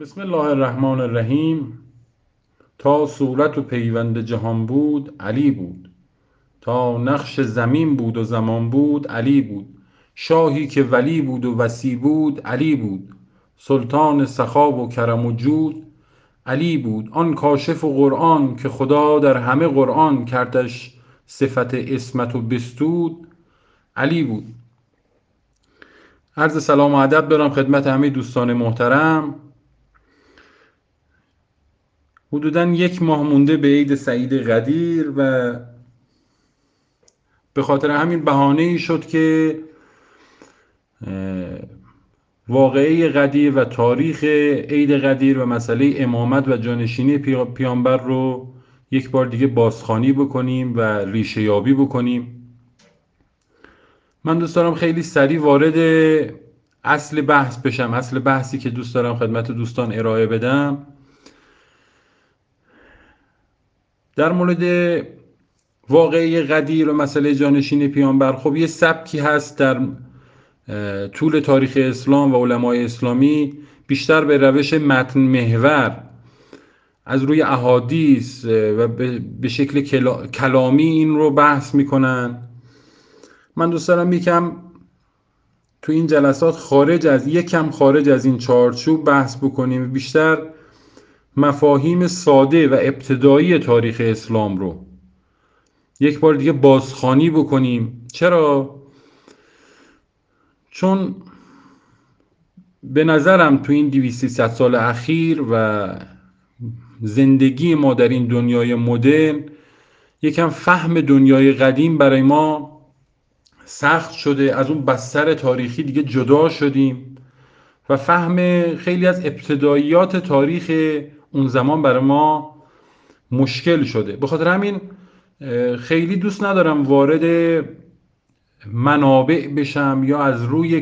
بسم الله الرحمن الرحیم تا صورت و پیوند جهان بود علی بود تا نقش زمین بود و زمان بود علی بود شاهی که ولی بود و وسی بود علی بود سلطان سخا و کرم و جود علی بود آن کاشف و قرآن که خدا در همه قرآن کردش صفت اسمت و بستود علی بود عرض سلام و ادب دارم خدمت همه دوستان محترم حدودا یک ماه مونده به عید سعید قدیر و به خاطر همین بهانه ای شد که واقعه قدیر و تاریخ عید قدیر و مسئله امامت و جانشینی پیامبر رو یک بار دیگه بازخانی بکنیم و ریشه یابی بکنیم. من دوست دارم خیلی سریع وارد اصل بحث بشم. اصل بحثی که دوست دارم خدمت دوستان ارائه بدم. در مورد واقعی قدیر و مسئله جانشین پیامبر خب یه سبکی هست در طول تاریخ اسلام و علمای اسلامی بیشتر به روش متن محور از روی احادیث و به شکل کلامی این رو بحث می‌کنن. من دوست دارم یکم تو این جلسات خارج از یکم خارج از این چارچوب بحث بکنیم. بیشتر مفاهیم ساده و ابتدایی تاریخ اسلام رو. یک بار دیگه بازخانی بکنیم. چرا؟ چون به نظرم تو این 200 سال اخیر و زندگی ما در این دنیای مدرن یکم فهم دنیای قدیم برای ما سخت شده. از اون بستر تاریخی دیگه جدا شدیم و فهم خیلی از ابتداییات تاریخ اون زمان برای ما مشکل شده. به خاطر همین خیلی دوست ندارم وارد منابع بشم یا از روی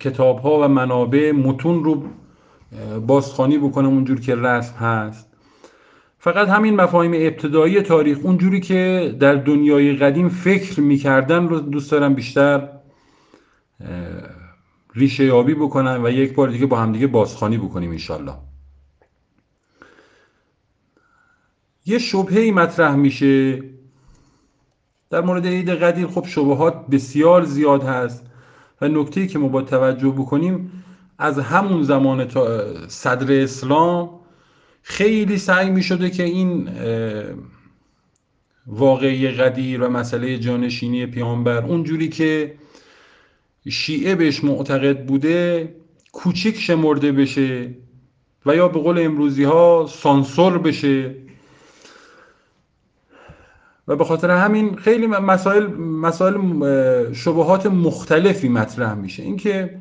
کتاب ها و منابع متون رو بازخانی بکنم اونجور که رسم هست. فقط همین مفاهیم ابتدایی تاریخ اونجوری که در دنیای قدیم فکر می‌کردن رو دوست دارم بیشتر ریشه یابی بکنم و یک بار دیگه با همدیگه بازخانی بکنیم انشالله یه شبهه مطرح میشه. در مورد عید قدیر خب شبهات بسیار زیاد هست و نکته که ما با توجه بکنیم از همون زمان تا صدر اسلام خیلی سعی می شده که این واقعی قدیر و مسئله جانشینی پیامبر اونجوری که شیعه بهش معتقد بوده کوچیک شمرده بشه و یا به قول امروزی ها سانسور بشه. و به خاطر همین خیلی مسائل مسائل شبهات مختلفی مطرح میشه. اینکه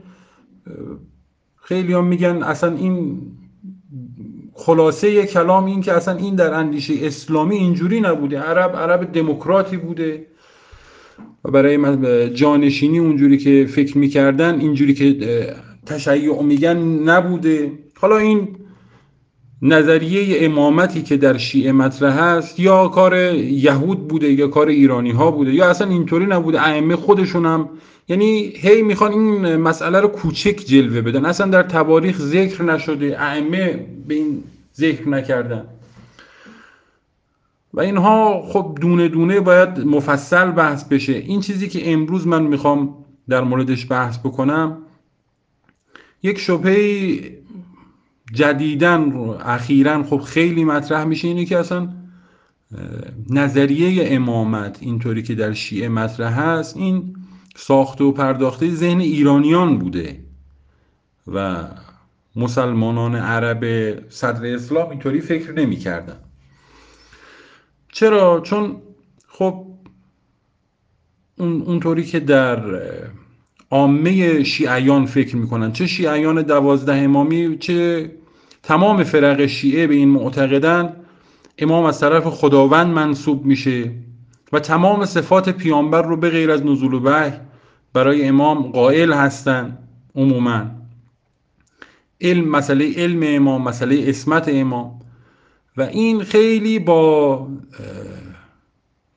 خیلی هم میگن اصلا این خلاصه کلام این که اصلا این در اندیشه اسلامی اینجوری نبوده. عرب عرب دموکراتی بوده و برای جانشینی اونجوری که فکر می‌کردن اینجوری که تشیع میگن نبوده. حالا این نظریه امامتی که در شیعه مطرح هست یا کار یهود بوده یا کار ایرانی ها بوده یا اصلا اینطوری نبوده ائمه خودشون هم یعنی هی می‌خوان این مسئله رو کوچک جلوه بدن. اصلا در تواریخ ذکر نشده ائمه به این ذکر نکردن. و اینها خب دونه دونه باید مفصل بحث بشه. این چیزی که امروز من می‌خوام در موردش بحث بکنم یک شبهه جدیدن اخیرا خب خیلی مطرح میشه اینه که اصلا نظریه امامت اینطوری که در شیعه مطرح هست این ساخته و پرداخته ذهن ایرانیان بوده و مسلمانان عرب صدر اسلام اینطوری فکر نمی‌کردن. چرا؟ چون خب اون اونطوری که در عامه شیعیان فکر می‌کنن. چه شیعیان دوازده امامی چه تمام فرق شیعه به این معتقدن امام از طرف خداوند منصوب میشه و تمام صفات پیامبر رو به غیر از نزول وحی برای امام قائل هستن عموما. علم مسئله علم امام مسئله اسمت امام. و این خیلی با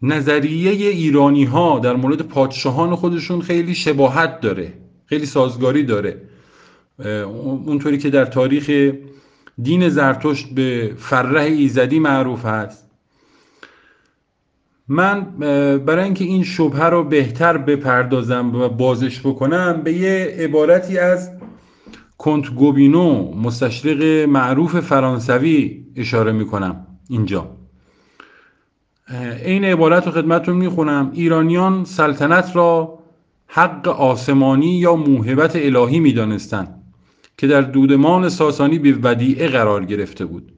نظریه ایرانی ها در مورد پادشاهان خودشون خیلی شباهت داره خیلی سازگاری داره. اونطوری که در تاریخ دین زرتشت به فرح ایزدی معروف هست. من برای اینکه این شبهه رو بهتر بپردازم و بازش بکنم به یه عبارتی از کنت گوبینو مستشرق معروف فرانسوی اشاره می‌کنم اینجا. این عبارت رو خدمتتون می‌خونم. ایرانیان سلطنت را حق آسمانی یا موهبت الهی می‌دانستند که در دودمان ساسانی به ودیعه قرار گرفته بود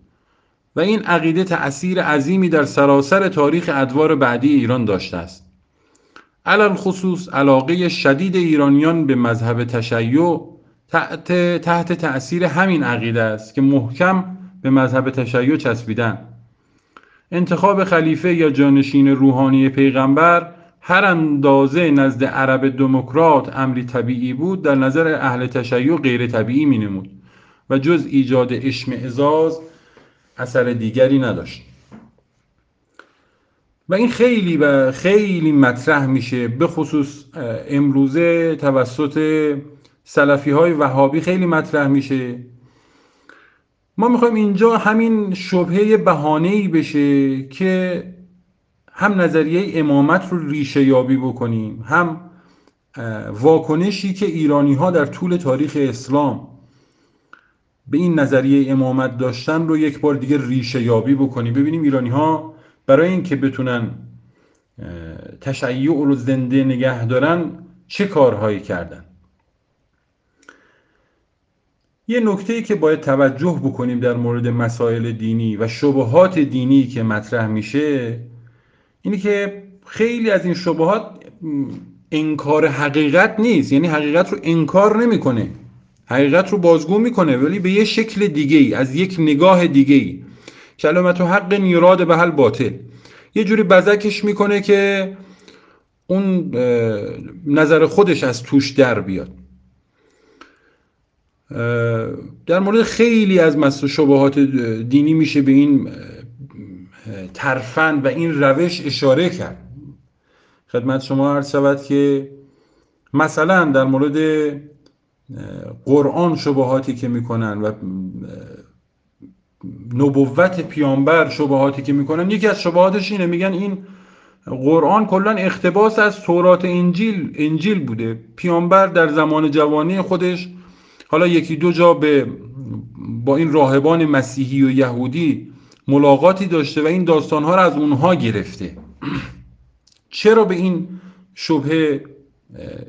و این عقیده تأثیر عظیمی در سراسر تاریخ ادوار بعدی ایران داشته است. علل خصوص علاقه شدید ایرانیان به مذهب تشیع تحت, تحت تأثیر همین عقیده است که محکم به مذهب تشیع چسبیدن انتخاب خلیفه یا جانشین روحانی پیغمبر هر اندازه نزد عرب دموکرات امری طبیعی بود در نظر اهل تشیع غیر طبیعی می نمود و جز ایجاد اشمعزاز اثر دیگری نداشت. و این خیلی و خیلی مطرح میشه به خصوص امروزه توسط سلفی های وهابی خیلی مطرح میشه. ما می‌خوایم اینجا همین شبهه بهانه ای بشه که هم نظریه امامت رو ریشه یابی بکنیم هم واکنشی که ایرانی ها در طول تاریخ اسلام به این نظریه امامت داشتن رو یک بار دیگه ریشه یابی بکنیم. ببینیم ایرانی ها برای اینکه بتونن تشیع رو زنده نگه دارن چه کارهایی کردن. یه نکته که باید توجه بکنیم در مورد مسائل دینی و شبهات دینی که مطرح میشه اینی که خیلی از این شبهات انکار حقیقت نیست. یعنی حقیقت رو انکار نمی‌کنه. حقیقت رو بازگو می‌کنه ولی به یه شکل دیگه ای از یک نگاه دیگه ای کلمت و حق نیراد به حل باطل. یه جوری بزکش می‌کنه که اون نظر خودش از توش در بیاد. در مورد خیلی از مسئله شبهات دینی میشه به این ترفن و این روش اشاره کرد. خدمت شما عرض شود که مثلا در مورد قرآن شبهاتی که می‌کنن و نبوت پیامبر شبهاتی که می‌کنن یکی از شبهاتش اینه. میگن این قرآن کلا اختباس از تورات انجیل انجیل بوده. پیامبر در زمان جوانی خودش حالا یکی دو جا به با این راهبان مسیحی و یهودی ملاقاتی داشته و این داستانها رو از اونها گرفته. چرا به این شبه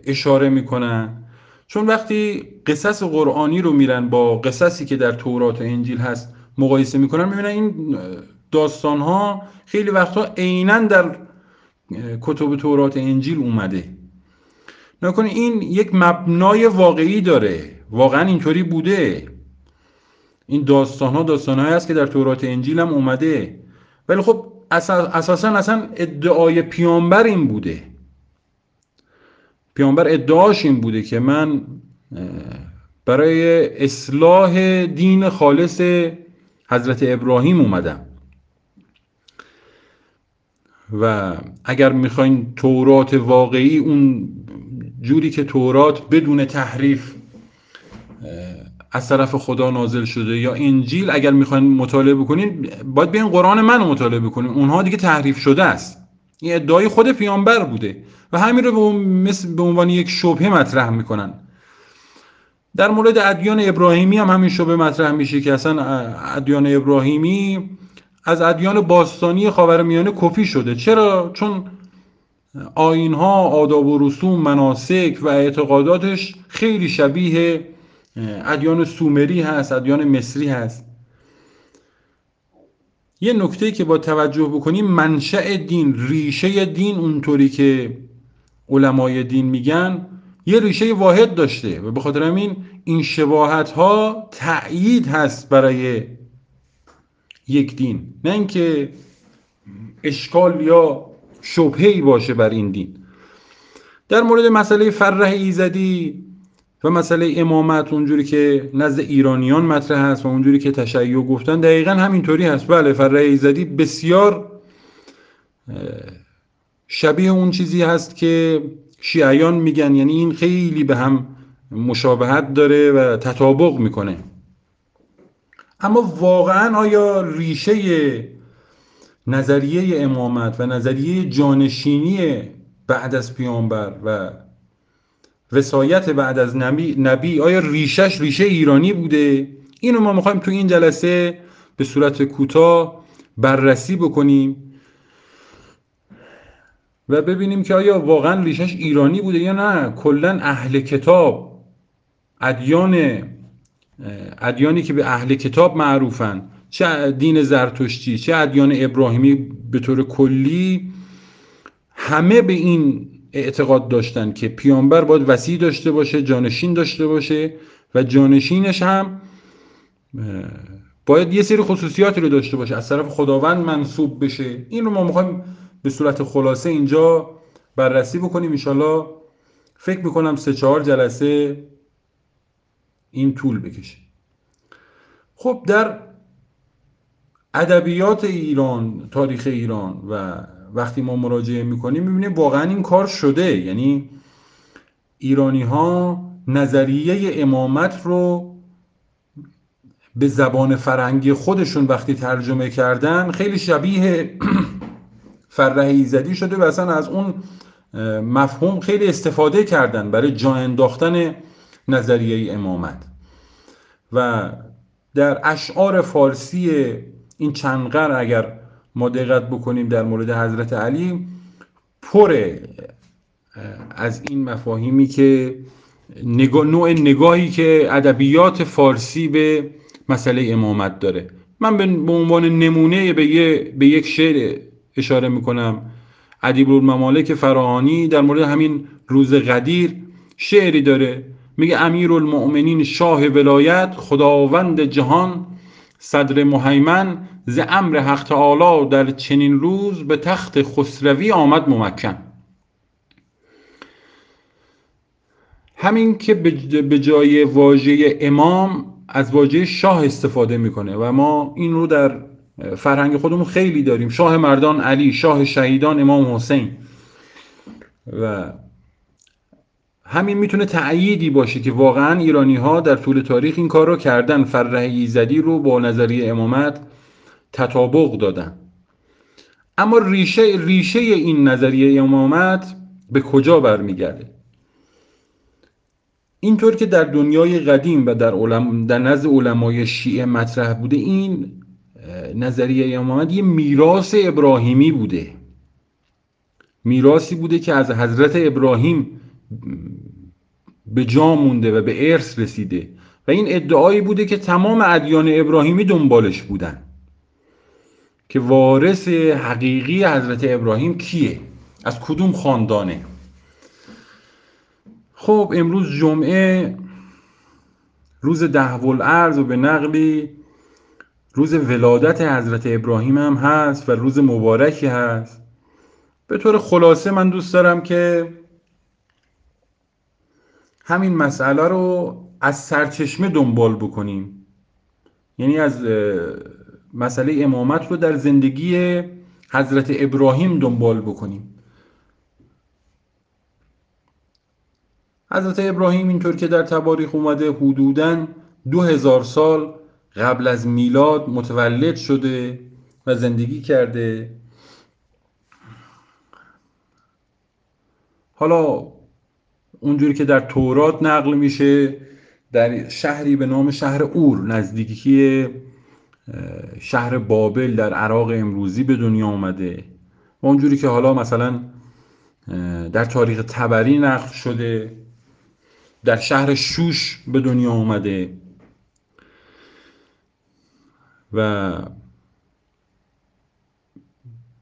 اشاره می‌کنن چون وقتی قصص قرآنی رو میرن با قصصی که در تورات و انجیل هست مقایسه می‌کنن می‌بینن این داستان ها خیلی وقتا عینا در کتب تورات انجیل اومده. نکن این یک مبنای واقعی داره. واقعا اینطوری بوده. این داستان ها داستان هست که در تورات انجیل هم اومده. ولی خب اساسا اصلا ادعای پیامبر این بوده. پیامبر ادعاش این بوده که من برای اصلاح دین خالص حضرت ابراهیم اومدم. و اگر می‌خواین تورات واقعی اون جوری که تورات بدون تحریف از طرف خدا نازل شده. یا انجیل اگر می‌خواین مطالعه بکنین باید بیاین قرآن منو مطالعه بکنین. اونها دیگه تحریف شده است. این ادعای خود پیامبر بوده و همین رو به عنوان یک شبهه مطرح می‌کنن. در مورد ادیان ابراهیمی هم همین شبه مطرح میشه که اصلا ادیان ابراهیمی از ادیان باستانی خاورمیانه کپی شده. چرا؟ چون آین ها آداب و رسوم مناسک و اعتقاداتش خیلی شبیه ادیان سومری هست ادیان مصری هست. یه نکته که با توجه بکنیم منشأ دین ریشه دین اونطوری که علمای دین میگن یه ریشه واحد داشته و به خاطر همین این شباهت ها تأیید هست برای یک دین. نه اینکه اشکال یا شبهی باشه بر این دین. در مورد مسئله فرح ایزدی و مسئله امامت اونجوری که نزد ایرانیان مطرح هست و اونجوری که تشیع گفتن دقیقا همینطوری هست. بله فرح ایزدی بسیار شبیه اون چیزی هست که شیعیان میگن. یعنی این خیلی به هم مشابهت داره و تطابق می‌کنه. اما واقعا آیا ریشه نظریه امامت و نظریه جانشینی بعد از پیامبر و وسایت بعد از نبی, نبی آیا ریشش ریشه ایرانی بوده؟ اینو ما می‌خوایم تو این جلسه به صورت کوتاه بررسی بکنیم و ببینیم که آیا واقعا ریشش ایرانی بوده یا نه. کلا اهل کتاب ادیان ادیانی که به اهل کتاب معروفن. چه دین زرتشتی چه ادیان ابراهیمی به طور کلی همه به این اعتقاد داشتن که پیامبر باید وسیع داشته باشه جانشین داشته باشه و جانشینش هم باید یه سری خصوصیاتی رو داشته باشه از طرف خداوند منصوب بشه. این رو ما می‌خوایم به صورت خلاصه اینجا بررسی بکنیم. انشالله فکر می‌کنم سه چهار جلسه این طول بکشه. خب در ادبیات ایران تاریخ ایران و وقتی ما مراجعه می‌کنیم می‌بینیم واقعا این کار شده. یعنی ایرانی ها نظریه امامت رو به زبان فرنگی خودشون وقتی ترجمه کردن خیلی شبیه فرح ایزدی شده و اصلا از اون مفهوم خیلی استفاده کردن برای جا انداختن نظریه امامت. و در اشعار فارسی این چند اگر ما دقت بکنیم در مورد حضرت علی. پره از این مفاهیمی که نوع نگاهی که ادبیات فارسی به مسئله امامت داره. من به عنوان نمونه به, به یک شعر اشاره می‌کنم. ادیب الممالک فراهانی در مورد همین روز قدیر شعری داره. میگه امیر المؤمنین شاه ولایت خداوند جهان صدر مهیمن ز امر حق تعالی در چنین روز به تخت خسروی آمد ممکن. همین که به جای واژه امام از واژه شاه استفاده می‌کنه و ما این رو در فرهنگ خودمون خیلی داریم. شاه مردان علی شاه شهیدان امام حسین و همین می‌تونه تأییدی باشه که واقعا ایرانی ها در طول تاریخ این کار رو کردن. فرح ایزدی رو با نظریه امامت تطابق دادن. اما ریشه, ریشه این نظریه امامت به کجا برمیگرده؟ اینطور که در دنیای قدیم و در, علم در نزد علمای شیعه مطرح بوده این نظریه امامت یه میراث ابراهیمی بوده. میراثی بوده که از حضرت ابراهیم به جا مونده و به ارث رسیده. و این ادعایی بوده که تمام ادیان ابراهیمی دنبالش بودن. که وارث حقیقی حضرت ابراهیم کیه؟ از کدوم خاندانه؟ خب امروز جمعه روز دهول ارز و به نقلی روز ولادت حضرت ابراهیم هم هست و روز مبارکی هست. به طور خلاصه من دوست دارم که همین مسئله رو از سرچشمه دنبال بکنیم. یعنی از مسئله امامت رو در زندگی حضرت ابراهیم دنبال بکنیم. حضرت ابراهیم اینطور که در تباریخ اومده حدوداً دو هزار سال قبل از میلاد متولد شده و زندگی کرده. حالا اونجوری که در تورات نقل میشه در شهری به نام شهر اور نزدیکی شهر بابل در عراق امروزی به دنیا آمده و اونجوری که حالا مثلا در تاریخ تبری نقل شده در شهر شوش به دنیا آمده و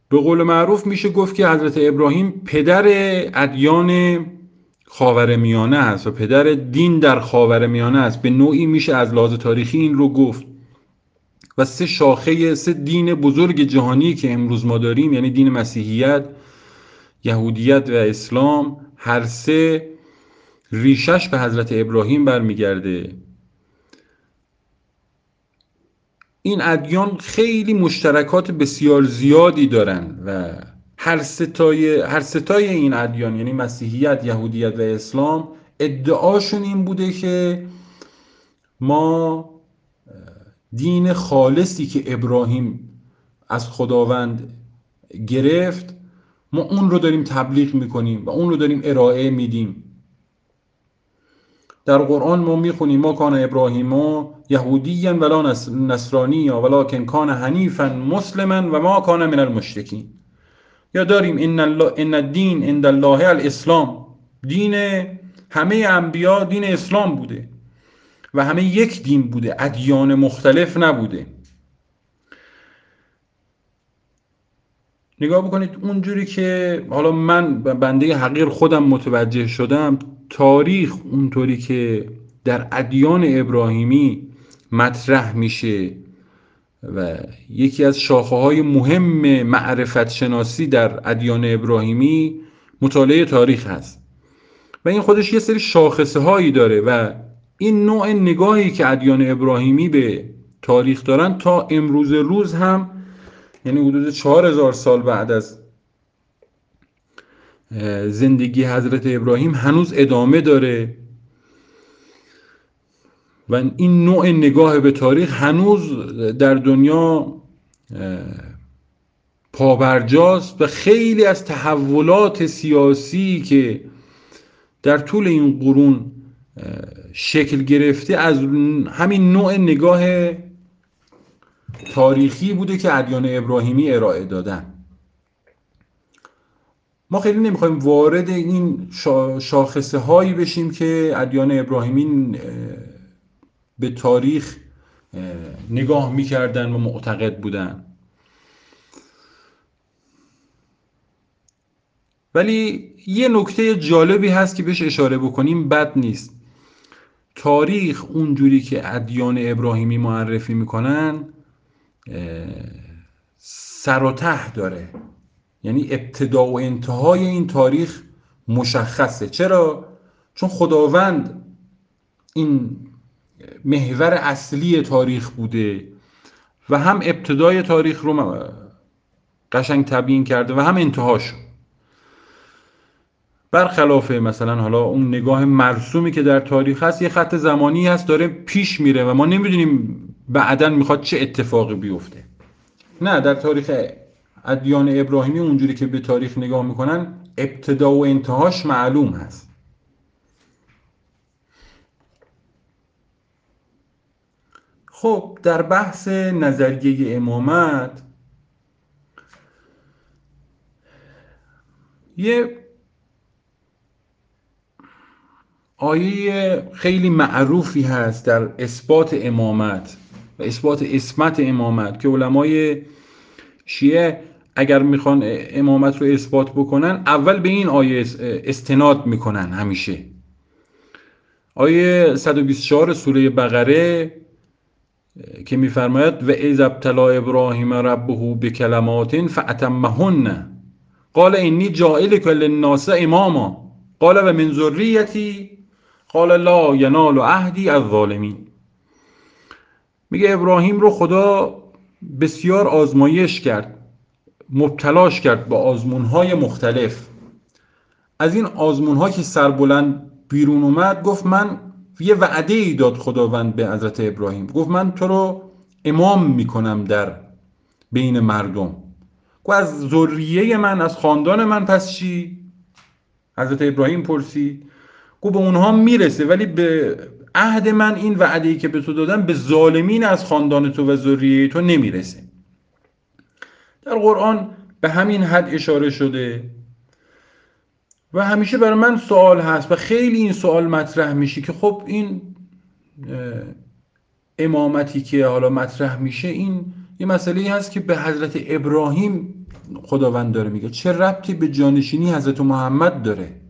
به قول معروف میشه گفت که حضرت ابراهیم پدر ادیان خاور میانه است و پدر دین در خاور میانه است. به نوعی میشه از لحاظ تاریخی این رو گفت. و سه شاخه سه دین بزرگ جهانی که امروز ما داریم یعنی دین مسیحیت یهودیت و اسلام هر سه ریشش به حضرت ابراهیم برمیگرده. این ادیان خیلی مشترکات بسیار زیادی دارن و هر ستای, هر ستای این ادیان یعنی مسیحیت، یهودیت و اسلام ادعاشون این بوده که ما دین خالصی که ابراهیم از خداوند گرفت ما اون رو داریم تبلیغ می‌کنیم و اون رو داریم ارائه میدیم. در قرآن ما می‌خونیم ما کان ابراهیم یهودیا ولا نصرانی ولکن کان حنیفا مسلما و ما کان من المشرکین. یا داریم ان ان الدین عند الله الاسلام. دین همه انبیا دین اسلام بوده و همه یک دین بوده ادیان مختلف نبوده. نگاه بکنید اونجوری که حالا من بنده حقیر خودم متوجه شدم تاریخ اونطوری که در ادیان ابراهیمی مطرح میشه. و یکی از شاخه های مهم معرفت شناسی در ادیان ابراهیمی مطالعه تاریخ هست. و این خودش یه سری شاخصه هایی داره و این نوع نگاهی که ادیان ابراهیمی به تاریخ دارن تا امروز روز هم یعنی حدود چهار هزار سال بعد از زندگی حضرت ابراهیم هنوز ادامه داره. و این نوع نگاه به تاریخ هنوز در دنیا پابرجاست و خیلی از تحولات سیاسی که در طول این قرون شکل گرفته از همین نوع نگاه تاریخی بوده که ادیان ابراهیمی ارائه دادن. ما خیلی نمی‌خوایم وارد این شاخصه هایی بشیم که ادیان ابراهیمی به تاریخ نگاه می‌کردن و معتقد بودن. ولی یه نکته جالبی هست که بهش اشاره بکنیم بد نیست. تاریخ اونجوری که ادیان ابراهیمی معرفی می‌کنن سر و ته داره. یعنی ابتدا و انتهای این تاریخ مشخصه. چرا؟ چون خداوند این محور اصلی تاریخ بوده و هم ابتدای تاریخ رو قشنگ تبیین کرده و هم انتهاشو برخلاف مثلا حالا اون نگاه مرسومی که در تاریخ هست یه خط زمانی هست داره پیش میره و ما نمی‌دونیم بعدا می‌خواد چه اتفاقی بیفته. نه در تاریخ ادیان ابراهیمی اونجوری که به تاریخ نگاه می‌کنن ابتدا و انتهاش معلوم هست. خب در بحث نظریه امامت یه آیه خیلی معروفی هست در اثبات امامت و اثبات اسمت امامت که علمای شیعه اگر می‌خوان امامت رو اثبات بکنن اول به این آیه استناد می‌کنن همیشه. آیه 124 سوره بقره که میفرماید و اذ ابتلا ابراهیم ربه به فاتمهن قال انی جائل کل الناس اماما. قال و من ذریتی. قال لا ینال عهدی از ظالمین میگه ابراهیم رو خدا بسیار آزمایش کرد مبتلاش کرد با آزمونهای مختلف. از این آزمونها که سربلند بیرون اومد گفت من یه وعده ای داد خداوند به حضرت ابراهیم. گفت من تو رو امام می‌کنم در بین مردم. گفت از ذریه من از خاندان من پس چی؟ حضرت ابراهیم پرسید. گفت به اونها می‌رسه ولی به عهد من این وعده ای که به تو دادم به ظالمین از خاندان تو و ذریه تو نمی‌رسه. در قرآن به همین حد اشاره شده. و همیشه برای من سوال هست و خیلی این سوال مطرح میشه که خب این امامتی که حالا مطرح میشه این یه مسئله هست که به حضرت ابراهیم خداوند داره میگه. چه ربطی به جانشینی حضرت محمد داره؟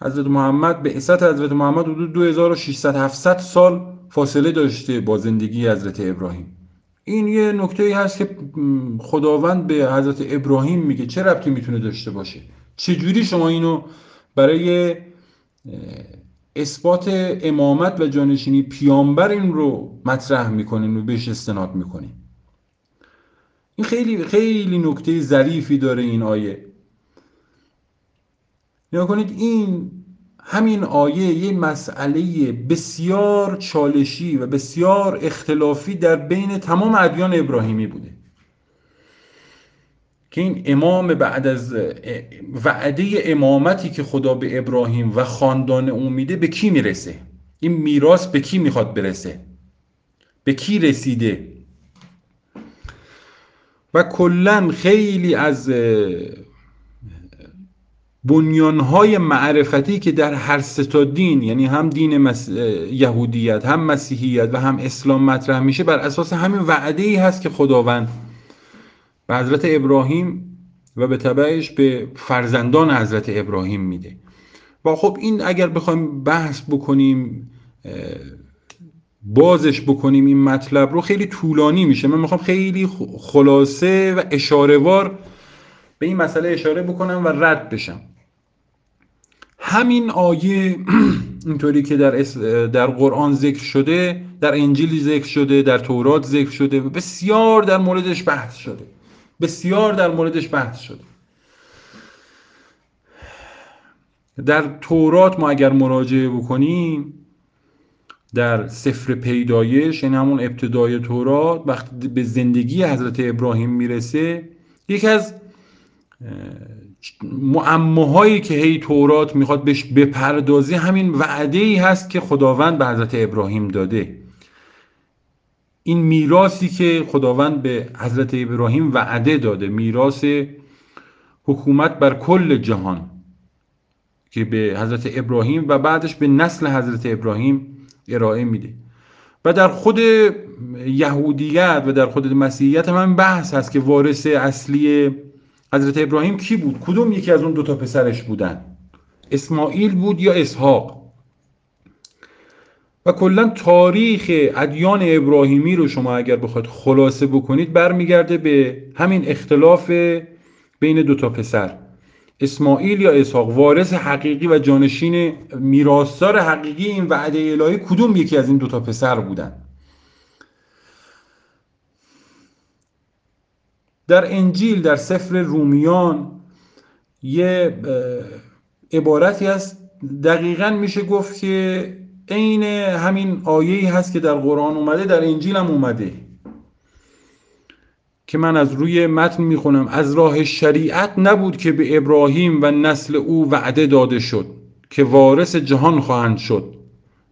حضرت محمد به اسات حضرت محمد حدود 2600 700 سال فاصله داشته با زندگی حضرت ابراهیم. این یه نکته هست که خداوند به حضرت ابراهیم میگه چه ربطی می‌تونه داشته باشه؟ چجوری شما اینو برای اثبات امامت و جانشینی پیامبر این رو مطرح می‌کنین و بهش استناد می‌کنین؟ این خیلی خیلی نکته ظریفی داره این آیه. نگاه کنید این همین آیه یه مسئله بسیار چالشی و بسیار اختلافی در بین تمام ادیان ابراهیمی بوده. که این امام بعد از وعده امامتی که خدا به ابراهیم و خاندان او میده به کی می‌رسه؟ این میراث به کی می‌خواد برسه؟ به کی رسیده؟ و کلا خیلی از بنیانهای معرفتی که در هر ستا دین یعنی هم دین مس... یهودیت هم مسیحیت و هم اسلام مطرح میشه بر اساس همین وعده ای هست که خداوند به حضرت ابراهیم و به تبعش به فرزندان حضرت ابراهیم میده. و خب این اگر بخوایم بحث بکنیم بازش بکنیم این مطلب رو خیلی طولانی میشه. من می‌خوام خیلی خلاصه و اشارهوار به این مسئله اشاره بکنم و رد بشم. همین آیه اینطوری که در, در قرآن ذکر شده در انجیل ذکر شده در تورات ذکر شده بسیار در موردش بحث شده. بسیار در موردش بحث شده در تورات ما اگر مراجعه بکنیم در سفر پیدایش یعنی همون ابتدای تورات وقتی به زندگی حضرت ابراهیم می‌رسه یکی از معماهایی که هی تورات می‌خواد بهش بپردازی همین وعده ای هست که خداوند به حضرت ابراهیم داده. این میراثی که خداوند به حضرت ابراهیم وعده داده میراث حکومت بر کل جهان که به حضرت ابراهیم و بعدش به نسل حضرت ابراهیم ارائه میده. و در خود یهودیت و در خود مسیحیت هم بحث هست که وارث اصلی حضرت ابراهیم کی بود؟ کدوم یکی از اون دو تا پسرش بودن؟ اسماعیل بود یا اسحاق؟ و کلا تاریخ ادیان ابراهیمی رو شما اگر بخواید خلاصه بکنید برمیگرده به همین اختلاف بین دو تا پسر. اسماعیل یا اسحاق وارث حقیقی و جانشین میراثدار حقیقی این وعده الهی کدوم یکی از این دو تا پسر بودن؟ در انجیل در سفر رومیان یه عبارتی هست. دقیقا میشه گفت که عین همین آیه‌ای هست که در قرآن اومده در انجیل هم اومده. که من از روی متن می‌خونم از راه شریعت نبود که به ابراهیم و نسل او وعده داده شد که وارث جهان خواهند شد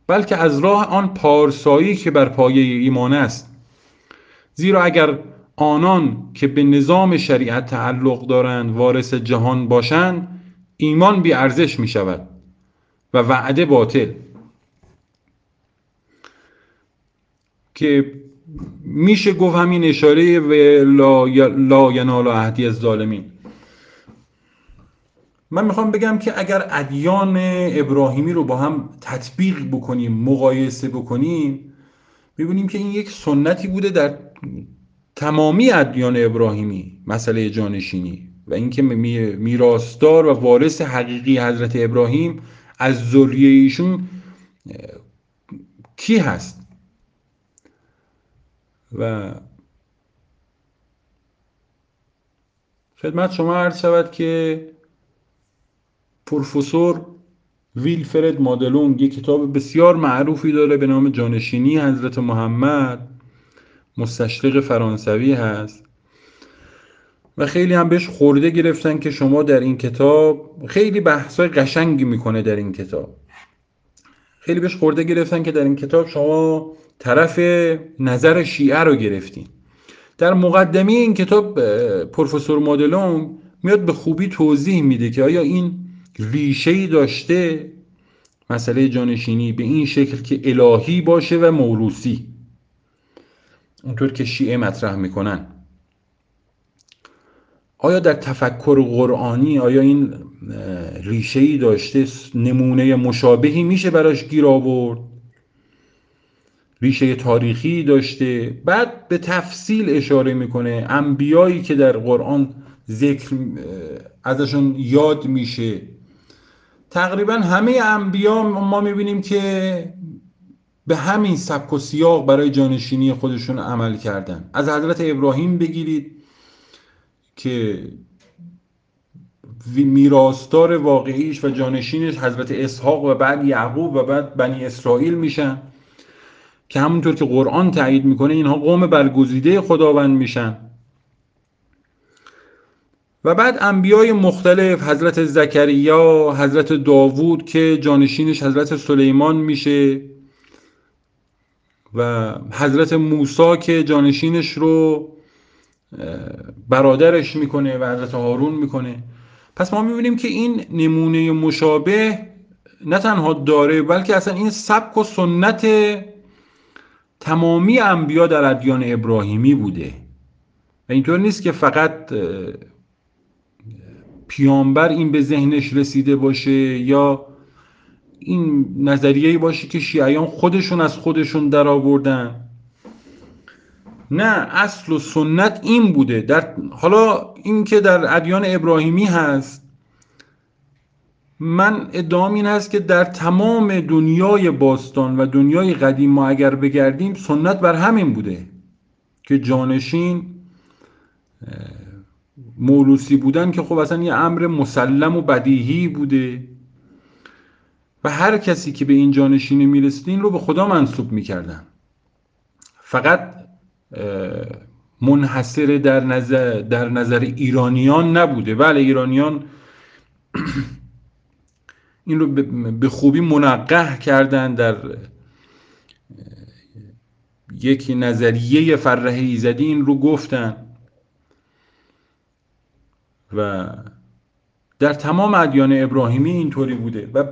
بلکه از راه آن پارسایی که بر پایه ایمان است. زیرا اگر آنان که به نظام شریعت تعلق دارند وارث جهان باشند ایمان بی ارزش می شود و وعده باطل. که میشه گفت همین اشاره به لا, لا ینال عهدی از ظالمین. من می‌خوام بگم که اگر ادیان ابراهیمی رو با هم تطبیق بکنیم مقایسه بکنیم می‌بینیم که این یک سنتی بوده در تمامی ادیان ابراهیمی مسئله جانشینی و اینکه میراستار و وارث حقیقی حضرت ابراهیم از ذریه ایشون کی هست؟ و خدمت شما عرض شود که پروفسور ویلفرد مادلونگ یک کتاب بسیار معروفی داره به نام جانشینی حضرت محمد مستشرق فرانسوی هست. و خیلی هم بهش خورده گرفتن که شما در این کتاب خیلی بحثای قشنگی می‌کنه در این کتاب. خیلی بهش خورده گرفتن که در این کتاب شما طرف نظر شیعه رو گرفتین در مقدمه این کتاب پروفسور مادلون میاد به خوبی توضیح میده که آیا این ریشه داشته مسئله جانشینی به این شکل که الهی باشه و موروسی اونطور که شیعه مطرح می‌کنن. آیا در تفکر قرآنی آیا این ریشه ای داشته نمونه مشابهی میشه براش گیر آورد؟ ریشه تاریخی داشته. بعد به تفصیل اشاره می‌کنه انبیایی که در قرآن ذکر ازشون یاد میشه. تقریبا همه انبیا ما می‌بینیم که به همین سبک و سیاق برای جانشینی خودشون عمل کردن. از حضرت ابراهیم بگیرید که میراستار واقعیش و جانشینش حضرت اسحاق و بعد یعقوب و بعد بنی اسرائیل میشن. که همونطور که قرآن تایید می‌کنه اینها قوم برگزیده خداوند میشن. و بعد انبیای مختلف حضرت زکریا حضرت داوود که جانشینش حضرت سلیمان میشه و حضرت موسی که جانشینش رو برادرش می‌کنه و حضرت هارون می‌کنه. پس ما می‌بینیم که این نمونه مشابه نه تنها داره بلکه اصلا این سبک و سنت تمامی انبیا در ادیان ابراهیمی بوده. و اینطور نیست که فقط پیامبر این به ذهنش رسیده باشه یا این نظریه باشه که شیعیان خودشون از خودشون در آوردن. نه اصل و سنت این بوده. در حالا این که در ادیان ابراهیمی هست من ادعام این هست که در تمام دنیای باستان و دنیای قدیم ما اگر بگردیم سنت بر همین بوده که جانشین مولوسی بودن که خب اصلا یه امر مسلم و بدیهی بوده و هر کسی که به این جانشینی می‌رسید این رو به خدا منصوب می‌کردن. فقط منحصر در نظر, در نظر ایرانیان نبوده. بله ایرانیان این رو به خوبی منقه کردن در یک نظریه فرح ایزدی این رو گفتن. و در تمام ادیان ابراهیمی اینطوری بوده. و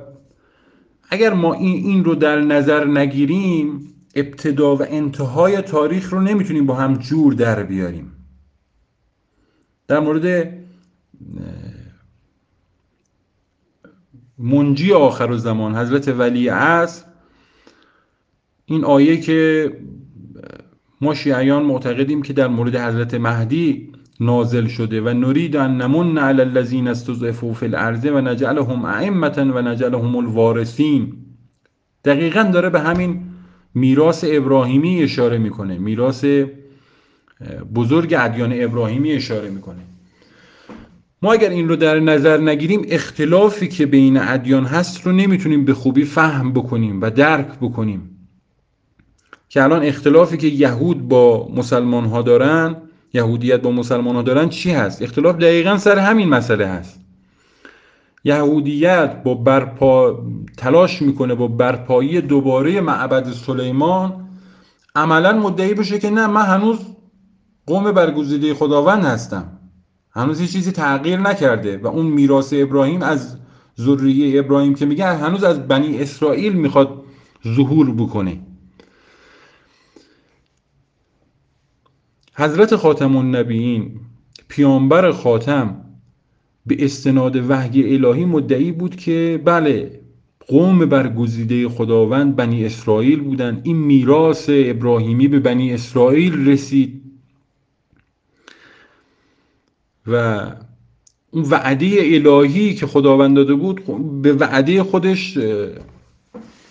اگر ما این, رو در نظر نگیریم ابتدا و انتهای تاریخ رو نمی‌تونیم با هم جور در بیاریم. در مورد منجی آخر زمان حضرت ولی عصر. این آیه که ما شیعیان معتقدیم که در مورد حضرت مهدی نازل شده و نرید ان نمن علی الذین استضعفوا فی الارض و نجعلهم ائمه و نجعلهم الوارثین. دقیقا داره به همین میراث ابراهیمی اشاره می‌کنه میراث بزرگ ادیان ابراهیمی اشاره می‌کنه. ما اگر این رو در نظر نگیریم اختلافی که بین ادیان هست رو نمی‌تونیم به خوبی فهم بکنیم و درک بکنیم. که الان اختلافی که یهود با مسلمان ها دارن یهودیت با مسلمان ها دارن چی هست؟ اختلاف دقیقا سر همین مسئله هست. یهودیت با برپا تلاش می‌کنه با برپایی دوباره معبد سلیمان عملا مدعی بشه که نه من هنوز قوم برگزیده خداوند هستم. هنوز هیچ چیزی تغییر نکرده و اون میراث ابراهیم از ذریه ابراهیم که میگه هنوز از بنی اسرائیل می‌خواد ظهور بکنه. حضرت خاتم النبیین پیامبر خاتم به استناد وحی الهی مدعی بود که بله قوم برگزیده خداوند بنی اسرائیل بودند این میراث ابراهیمی به بنی اسرائیل رسید. و اون وعده الهی که خداوند داده بود به وعده خودش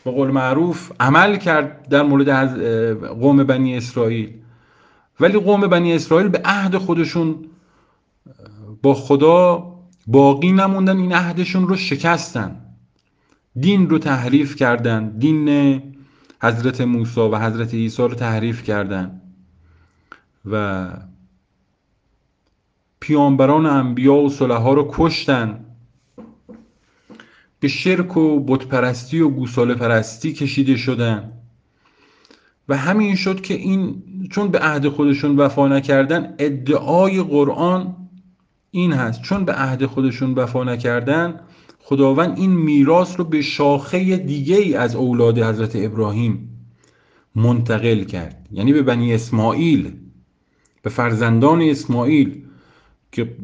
به قول معروف عمل کرد در مورد قوم بنی اسرائیل. ولی قوم بنی اسرائیل به عهد خودشون با خدا باقی نموندن این عهدشون رو شکستن. دین رو تحریف کردن. دین حضرت موسی و حضرت عیسی رو تحریف کردن. و پیامبران انبیا و صلحا رو کشتن. به شرک و بتپرستی و گوساله پرستی کشیده شدن. و همین شد که این چون به عهد خودشون وفا نکردن ادعای قرآن این هست. چون به عهد خودشون وفا نکردن خداوند این میراث رو به شاخه دیگه ای از اولاد حضرت ابراهیم منتقل کرد. یعنی به بنی اسماعیل به فرزندان اسماعیل. که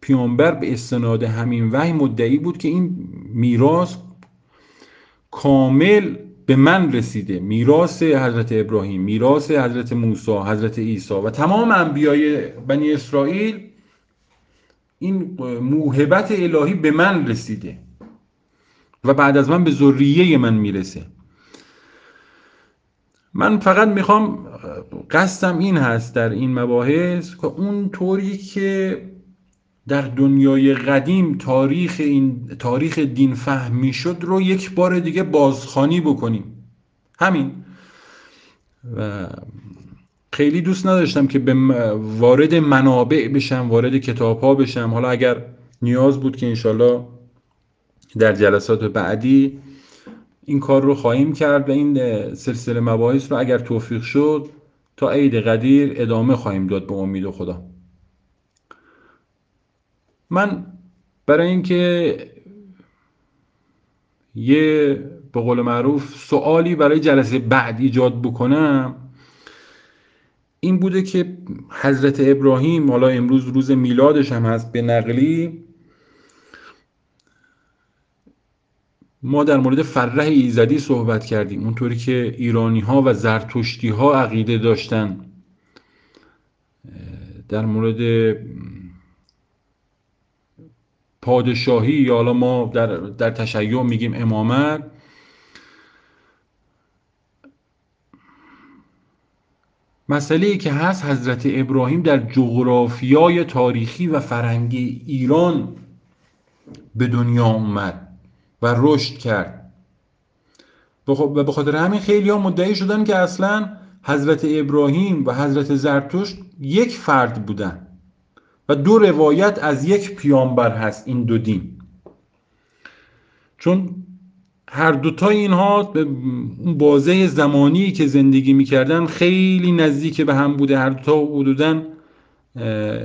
پیامبر به استناد همین وحی مدعی بود که این میراث کامل به من رسیده. میراث حضرت ابراهیم میراث حضرت موسی حضرت عیسی و تمام انبیای بنی اسرائیل این موهبت الهی به من رسیده و بعد از من به ذریه من می‌رسه. من فقط می‌خوام قصدم این هست در این مباحث که اون طوری که در دنیای قدیم تاریخ این تاریخ دین فهمی شد رو یک بار دیگه بازخانی بکنیم. همین. و خیلی دوست نداشتم که به وارد منابع بشم وارد کتاب ها بشم. حالا اگر نیاز بود که انشالله در جلسات بعدی این کار رو خواهیم کرد و این سلسله مباحث رو اگر توفیق شد تا عید قدیر ادامه خواهیم داد به امید خدا. من برای اینکه یه به قول معروف سوالی برای جلسه بعد ایجاد بکنم این بوده که حضرت ابراهیم حالا امروز روز میلادش هم هست به نقلی ما در مورد فرح ایزدی صحبت کردیم. اونطوری که ایرانی ها و زرتشتی ها عقیده داشتن. در مورد پادشاهی یا حالا ما در, در تشیع میگیم امامت. مسئله ای که هست حضرت ابراهیم در جغرافیای تاریخی و فرنگی ایران به دنیا اومد. و رشد کرد. و به خاطر همین خیلی ها مدعی شدن که اصلا حضرت ابراهیم و حضرت زرتشت یک فرد بودن و دو روایت از یک پیامبر هست این دو دین. چون هر دوتا اینها به اون بازه زمانی که زندگی می‌کردن خیلی نزدیک به هم بوده. هر دوتا حدودا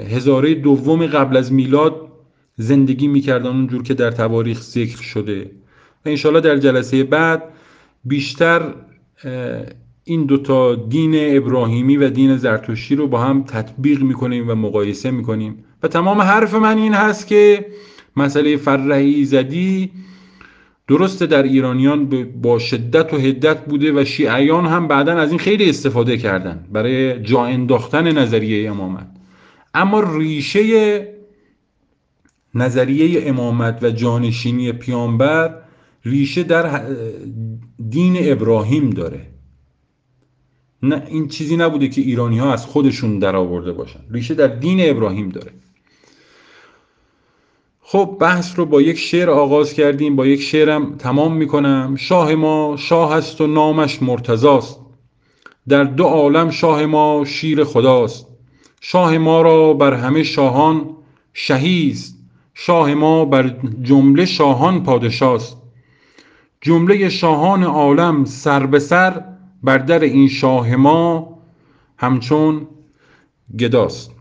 هزاره دوم قبل از میلاد زندگی می‌کردن اونجور که در تواریخ ذکر شده. و انشالله در جلسه بعد بیشتر این دوتا دین ابراهیمی و دین زرتشتی رو با هم تطبیق می‌کنیم و مقایسه می‌کنیم. و تمام حرف من این هست که مسئله فرهی زدی درسته در ایرانیان با شدت و هدت بوده و شیعیان هم بعدا از این خیلی استفاده کردن برای جا انداختن نظریه امامت. اما ریشه نظریه امامت و جانشینی پیامبر ریشه در دین ابراهیم داره. نه این چیزی نبوده که ایرانی ها از خودشون در آورده باشن. ریشه در دین ابراهیم داره. خب بحث رو با یک شعر آغاز کردیم. با یک شعرم تمام می‌کنم. شاه ما شاه است و نامش مرتزاست در دو عالم شاه ما شیر خداست. شاه ما را بر همه شاهان شهیست. شاه ما بر جمله شاهان پادشاست. جمله شاهان عالم سر به سر بر در این شاه ما همچون گداست.